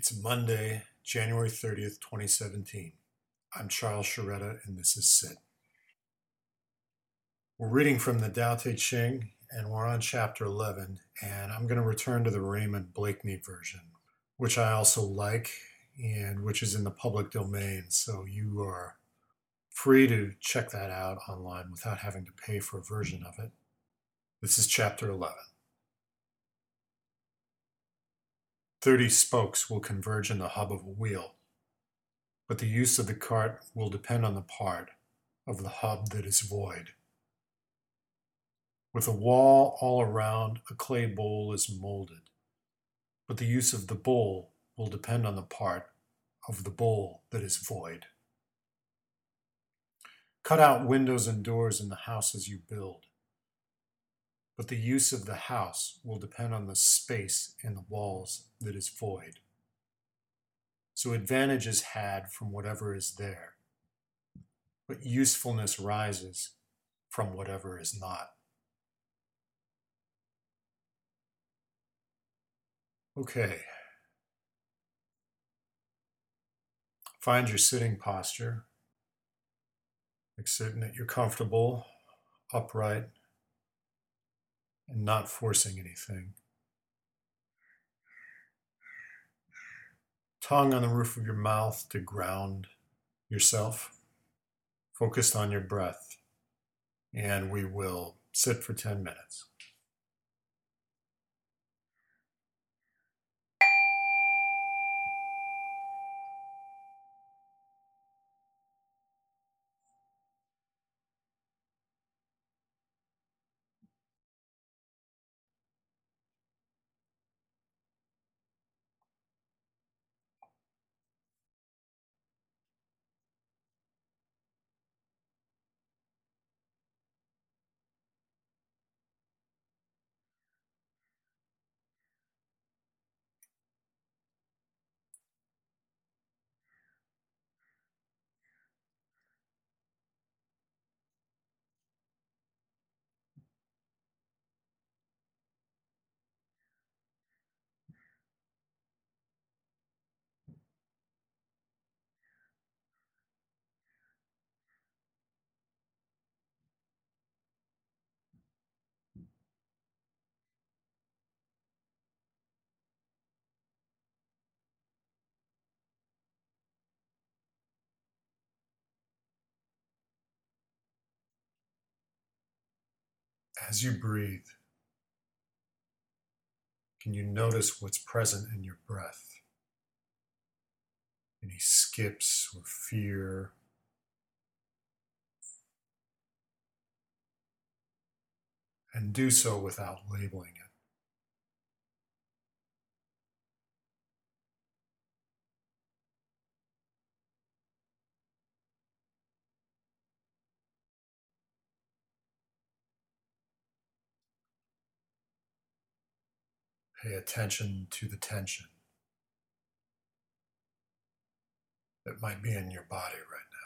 It's Monday, January 30th, 2017. I'm Charles Sharetta, and this is Sit. We're reading from the Tao Te Ching, and we're on chapter 11, and I'm going to return to the Raymond Blakney version, which I also like and which is in the public domain, so you are free to check that out online without having to pay for a version of it. This is chapter 11. Thirty spokes will converge in the hub of a wheel, but the use of the cart will depend on the part of the hub that is void. With a wall all around, a clay bowl is molded, but the use of the bowl will depend on the part of the bowl that is void. Cut out windows and doors in the houses you build, but the use of the house will depend on the space in the walls that is void. So advantage is had from whatever is there, but usefulness rises from whatever is not. Okay. Find your sitting posture. Make certain that you're comfortable, upright, and not forcing anything. Tongue on the roof of your mouth to ground yourself, focused on your breath, and we will sit for 10 minutes. As you breathe, can you notice what's present in your breath? Any skips or fear? And do so without labeling it. Pay attention to the tension that might be in your body right now.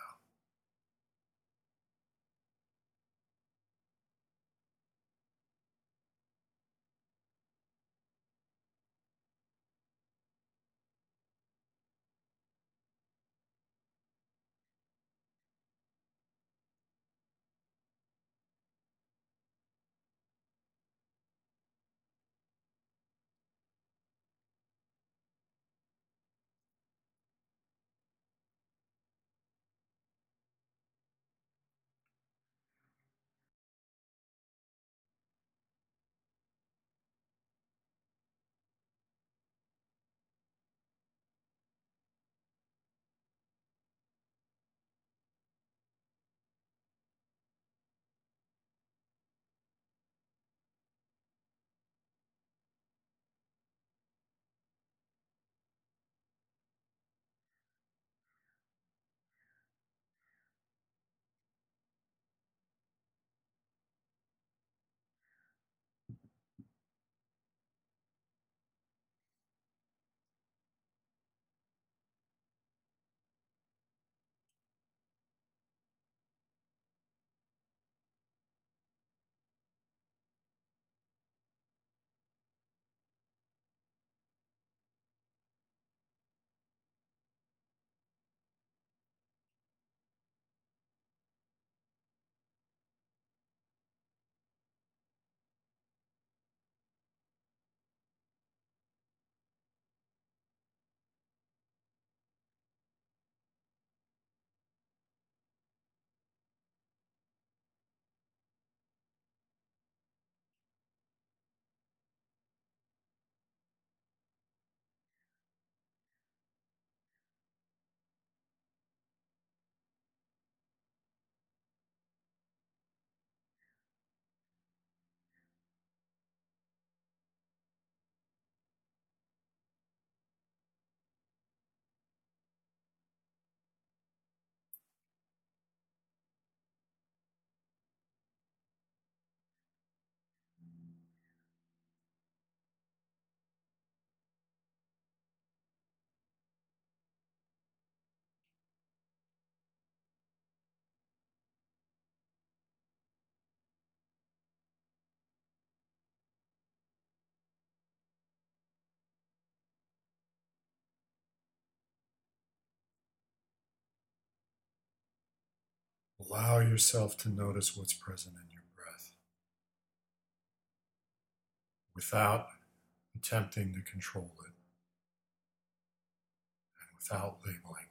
Allow yourself to notice what's present in your breath without attempting to control it and without labeling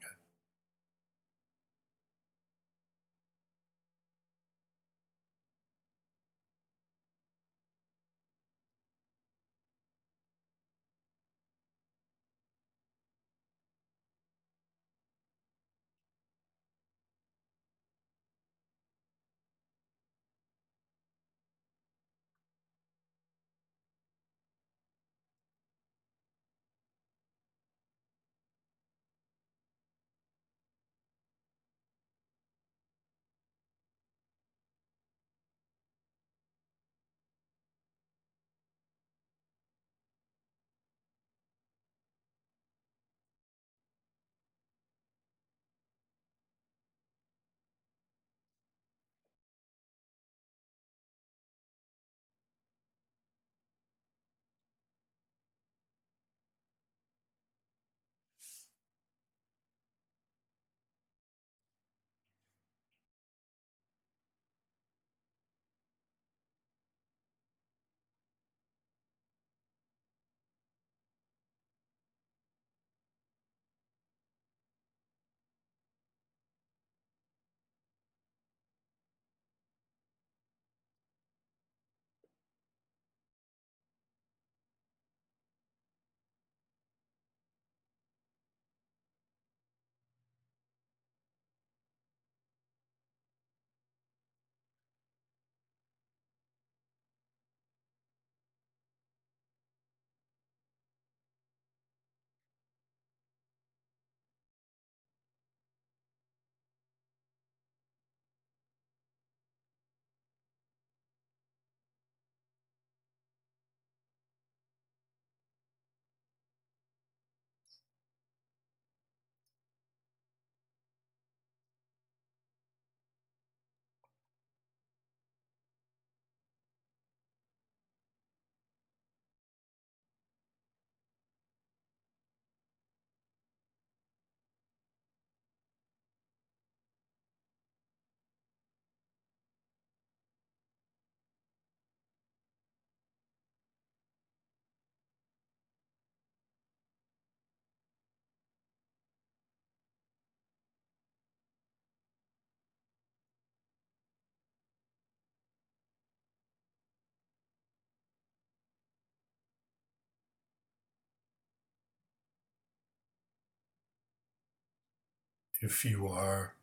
if you are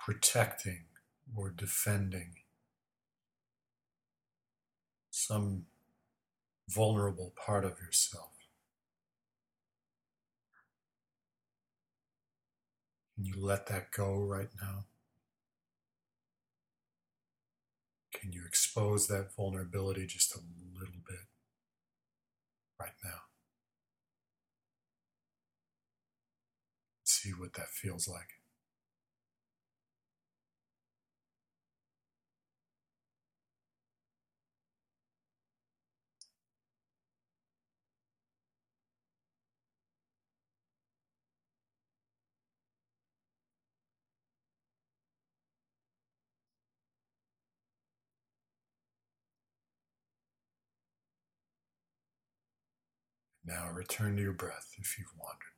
protecting or defending some vulnerable part of yourself. Can you let that go right now? Can you expose that vulnerability just a little bit right now? See what that feels like. Now return to your breath if you've wandered.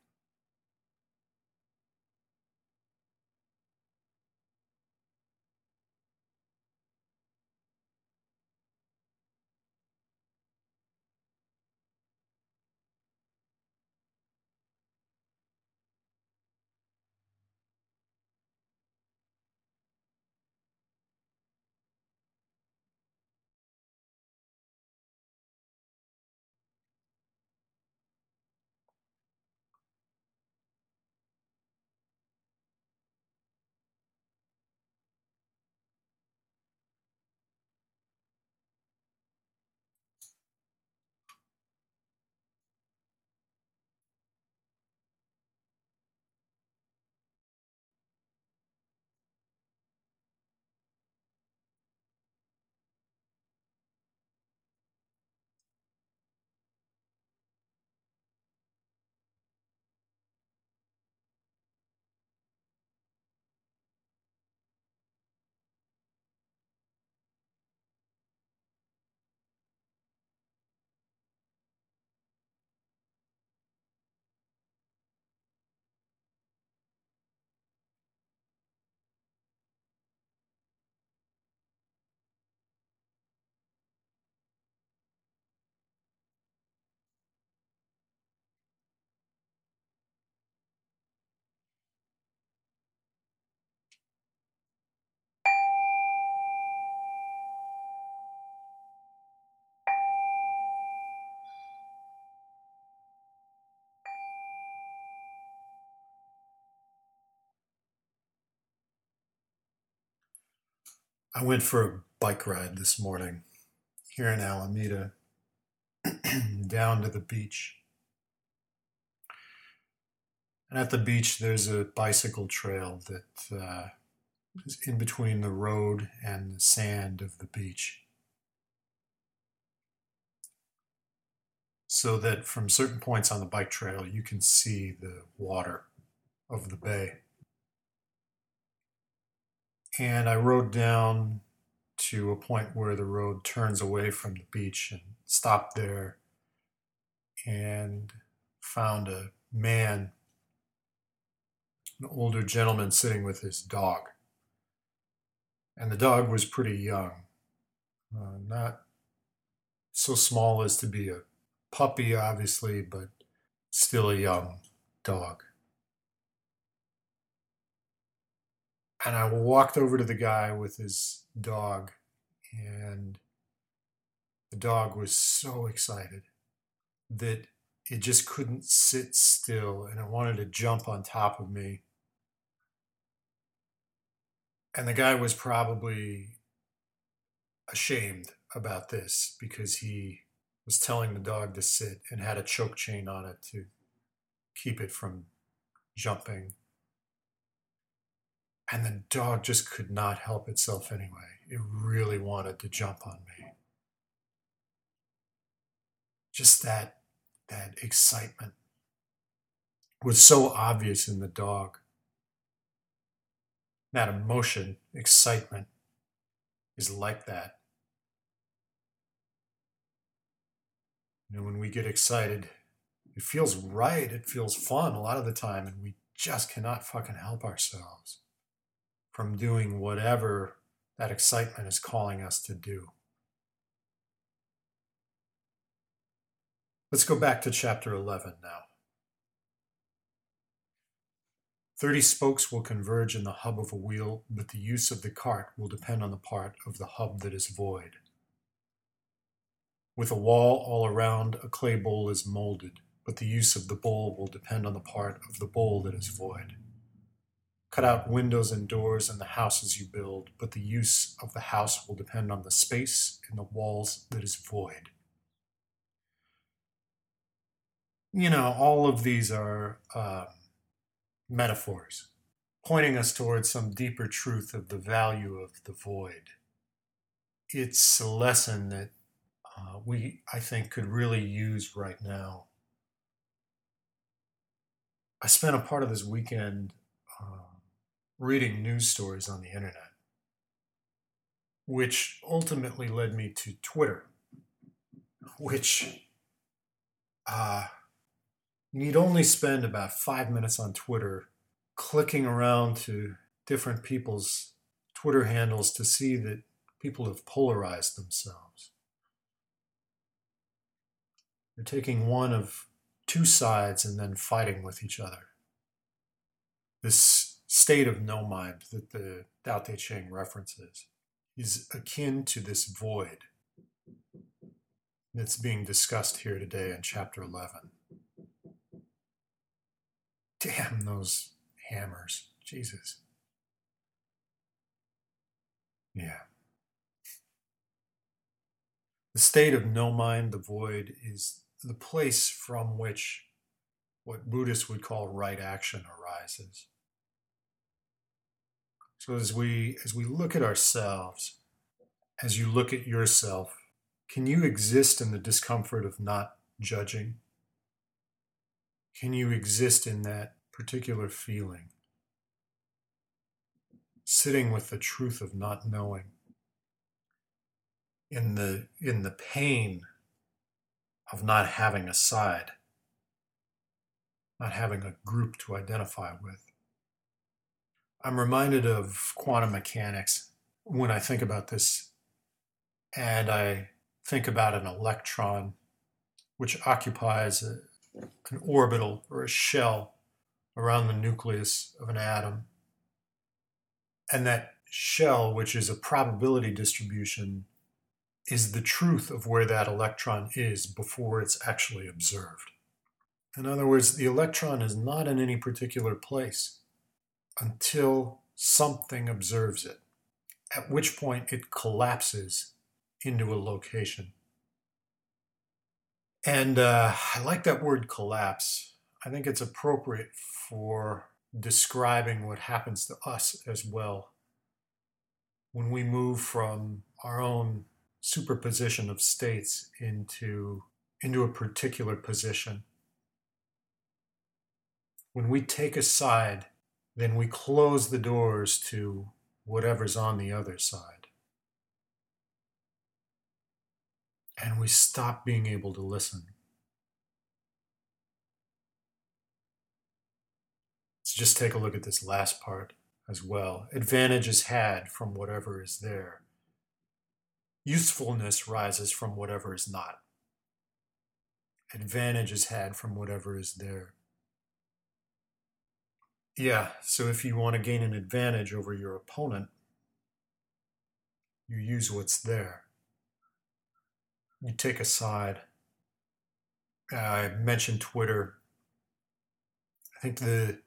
I went for a bike ride this morning here in Alameda down to the beach. And at the beach, there's a bicycle trail that uh, is in between the road and the sand of the beach. So that from certain points on the bike trail, you can see the water of the bay. And I rode down to a point where the road turns away from the beach and stopped there and found a man, an older gentleman, sitting with his dog. And the dog was pretty young, uh, not so small as to be a puppy, obviously, but still a young dog. And I walked over to the guy with his dog, and the dog was so excited that it just couldn't sit still and it wanted to jump on top of me. And the guy was probably ashamed about this because he was telling the dog to sit and had a choke chain on it to keep it from jumping and the dog just could not help itself anyway. It really wanted to jump on me. Just that that excitement was so obvious in the dog. That emotion, excitement, is like that. Know, when we get excited, it feels right, it feels fun a lot of the time, and we just cannot fucking help ourselves from doing whatever that excitement is calling us to do. Let's go back to chapter 11 now. 30 spokes will converge in the hub of a wheel, but the use of the cart will depend on the part of the hub that is void. With a wall all around, a clay bowl is molded, but the use of the bowl will depend on the part of the bowl that is void. Cut out windows and doors in the houses you build, but the use of the house will depend on the space in the walls that is void. You know, all of these are uh, metaphors pointing us towards some deeper truth of the value of the void. It's a lesson that uh, we, I think, could really use right now. I spent a part of this weekend uh, reading news stories on the internet, which ultimately led me to Twitter, which uh, you need only spend about five minutes on Twitter clicking around to different people's Twitter handles to see that people have polarized themselves. They're taking one of two sides and then fighting with each other. This state of no mind that the Tao Te Ching references is akin to this void that's being discussed here today in chapter 11. Damn those hammers. Jesus. Yeah. The state of no mind, the void, is the place from which what Buddhists would call right action arises. So as we as we look at ourselves, as you look at yourself, can you exist in the discomfort of not judging? Can you exist in that particular feeling? Sitting with the truth of not knowing. In the in the pain of not having a side, not having a group to identify with. I'm reminded of quantum mechanics when I think about this, and I think about an electron which occupies a, an orbital or a shell around the nucleus of an atom. And that shell, which is a probability distribution, is the truth of where that electron is before it's actually observed. In other words, the electron is not in any particular place until something observes it. at which point it collapses into a location. And uh, I like that word collapse. I think it's appropriate for describing what happens to us as well when we move from our own superposition of states into, into a particular position. When we take a side, then we close the doors to whatever's on the other side. And we stop being able to listen. So just take a look at this last part as well. Advantage is had from whatever is there. Usefulness rises from whatever is not. Advantage is had from whatever is there. Yeah, so if you want to gain an advantage over your opponent, you use what's there. You take a side. I mentioned Twitter. I think the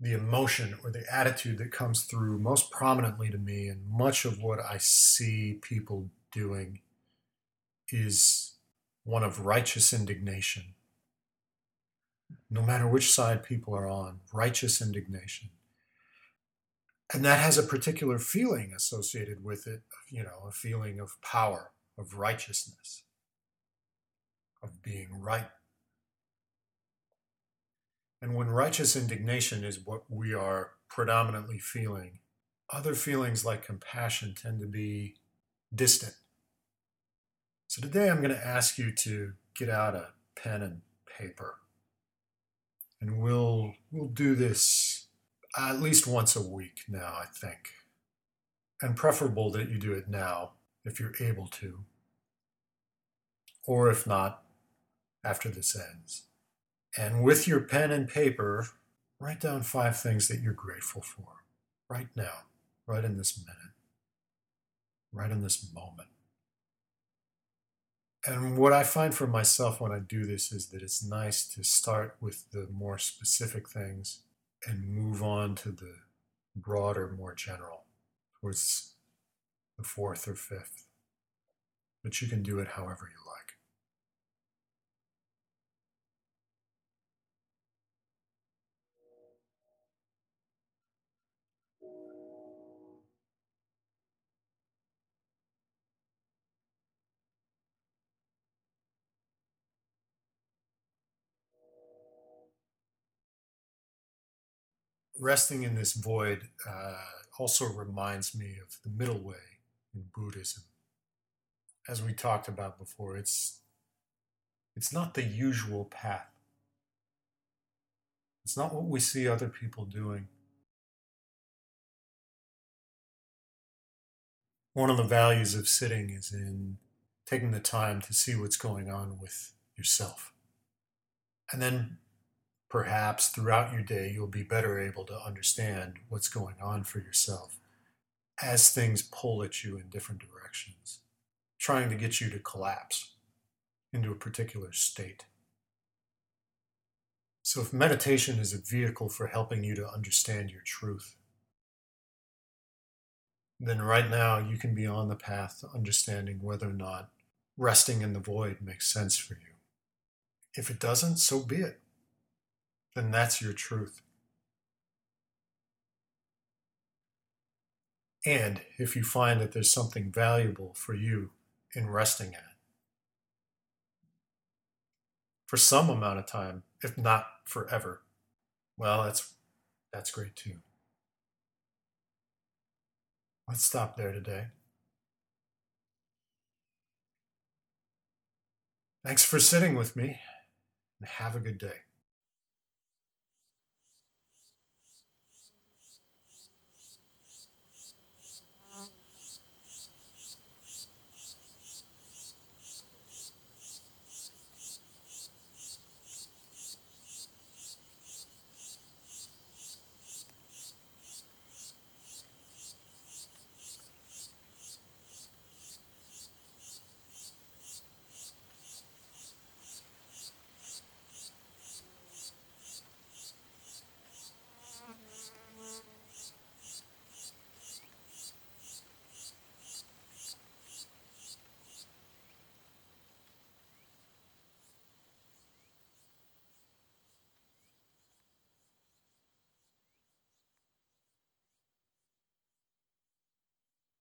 the emotion or the attitude that comes through most prominently to me and much of what I see people doing is one of righteous indignation no matter which side people are on, righteous indignation. And that has a particular feeling associated with it, you know, a feeling of power, of righteousness, of being right. And when righteous indignation is what we are predominantly feeling, other feelings like compassion tend to be distant. So today I'm going to ask you to get out a pen and paper and we'll we'll do this at least once a week now, I think. And preferable that you do it now if you're able to. Or if not, after this ends. And with your pen and paper, write down five things that you're grateful for right now, right in this minute, right in this moment. And what I find for myself when I do this is that it's nice to start with the more specific things and move on to the broader, more general, towards the fourth or fifth. But you can do it however you like. Resting in this void uh, also reminds me of the middle way in Buddhism. As we talked about before, it's it's not the usual path. It's not what we see other people doing. One of the values of sitting is in taking the time to see what's going on with yourself. And then perhaps throughout your day, you'll be better able to understand what's going on for yourself as things pull at you in different directions, trying to get you to collapse into a particular state. So, if meditation is a vehicle for helping you to understand your truth, then right now you can be on the path to understanding whether or not resting in the void makes sense for you. If it doesn't, so be it then that's your truth. And if you find that there's something valuable for you in resting at for some amount of time, if not forever, well, that's that's great too. Let's stop there today. Thanks for sitting with me and have a good day.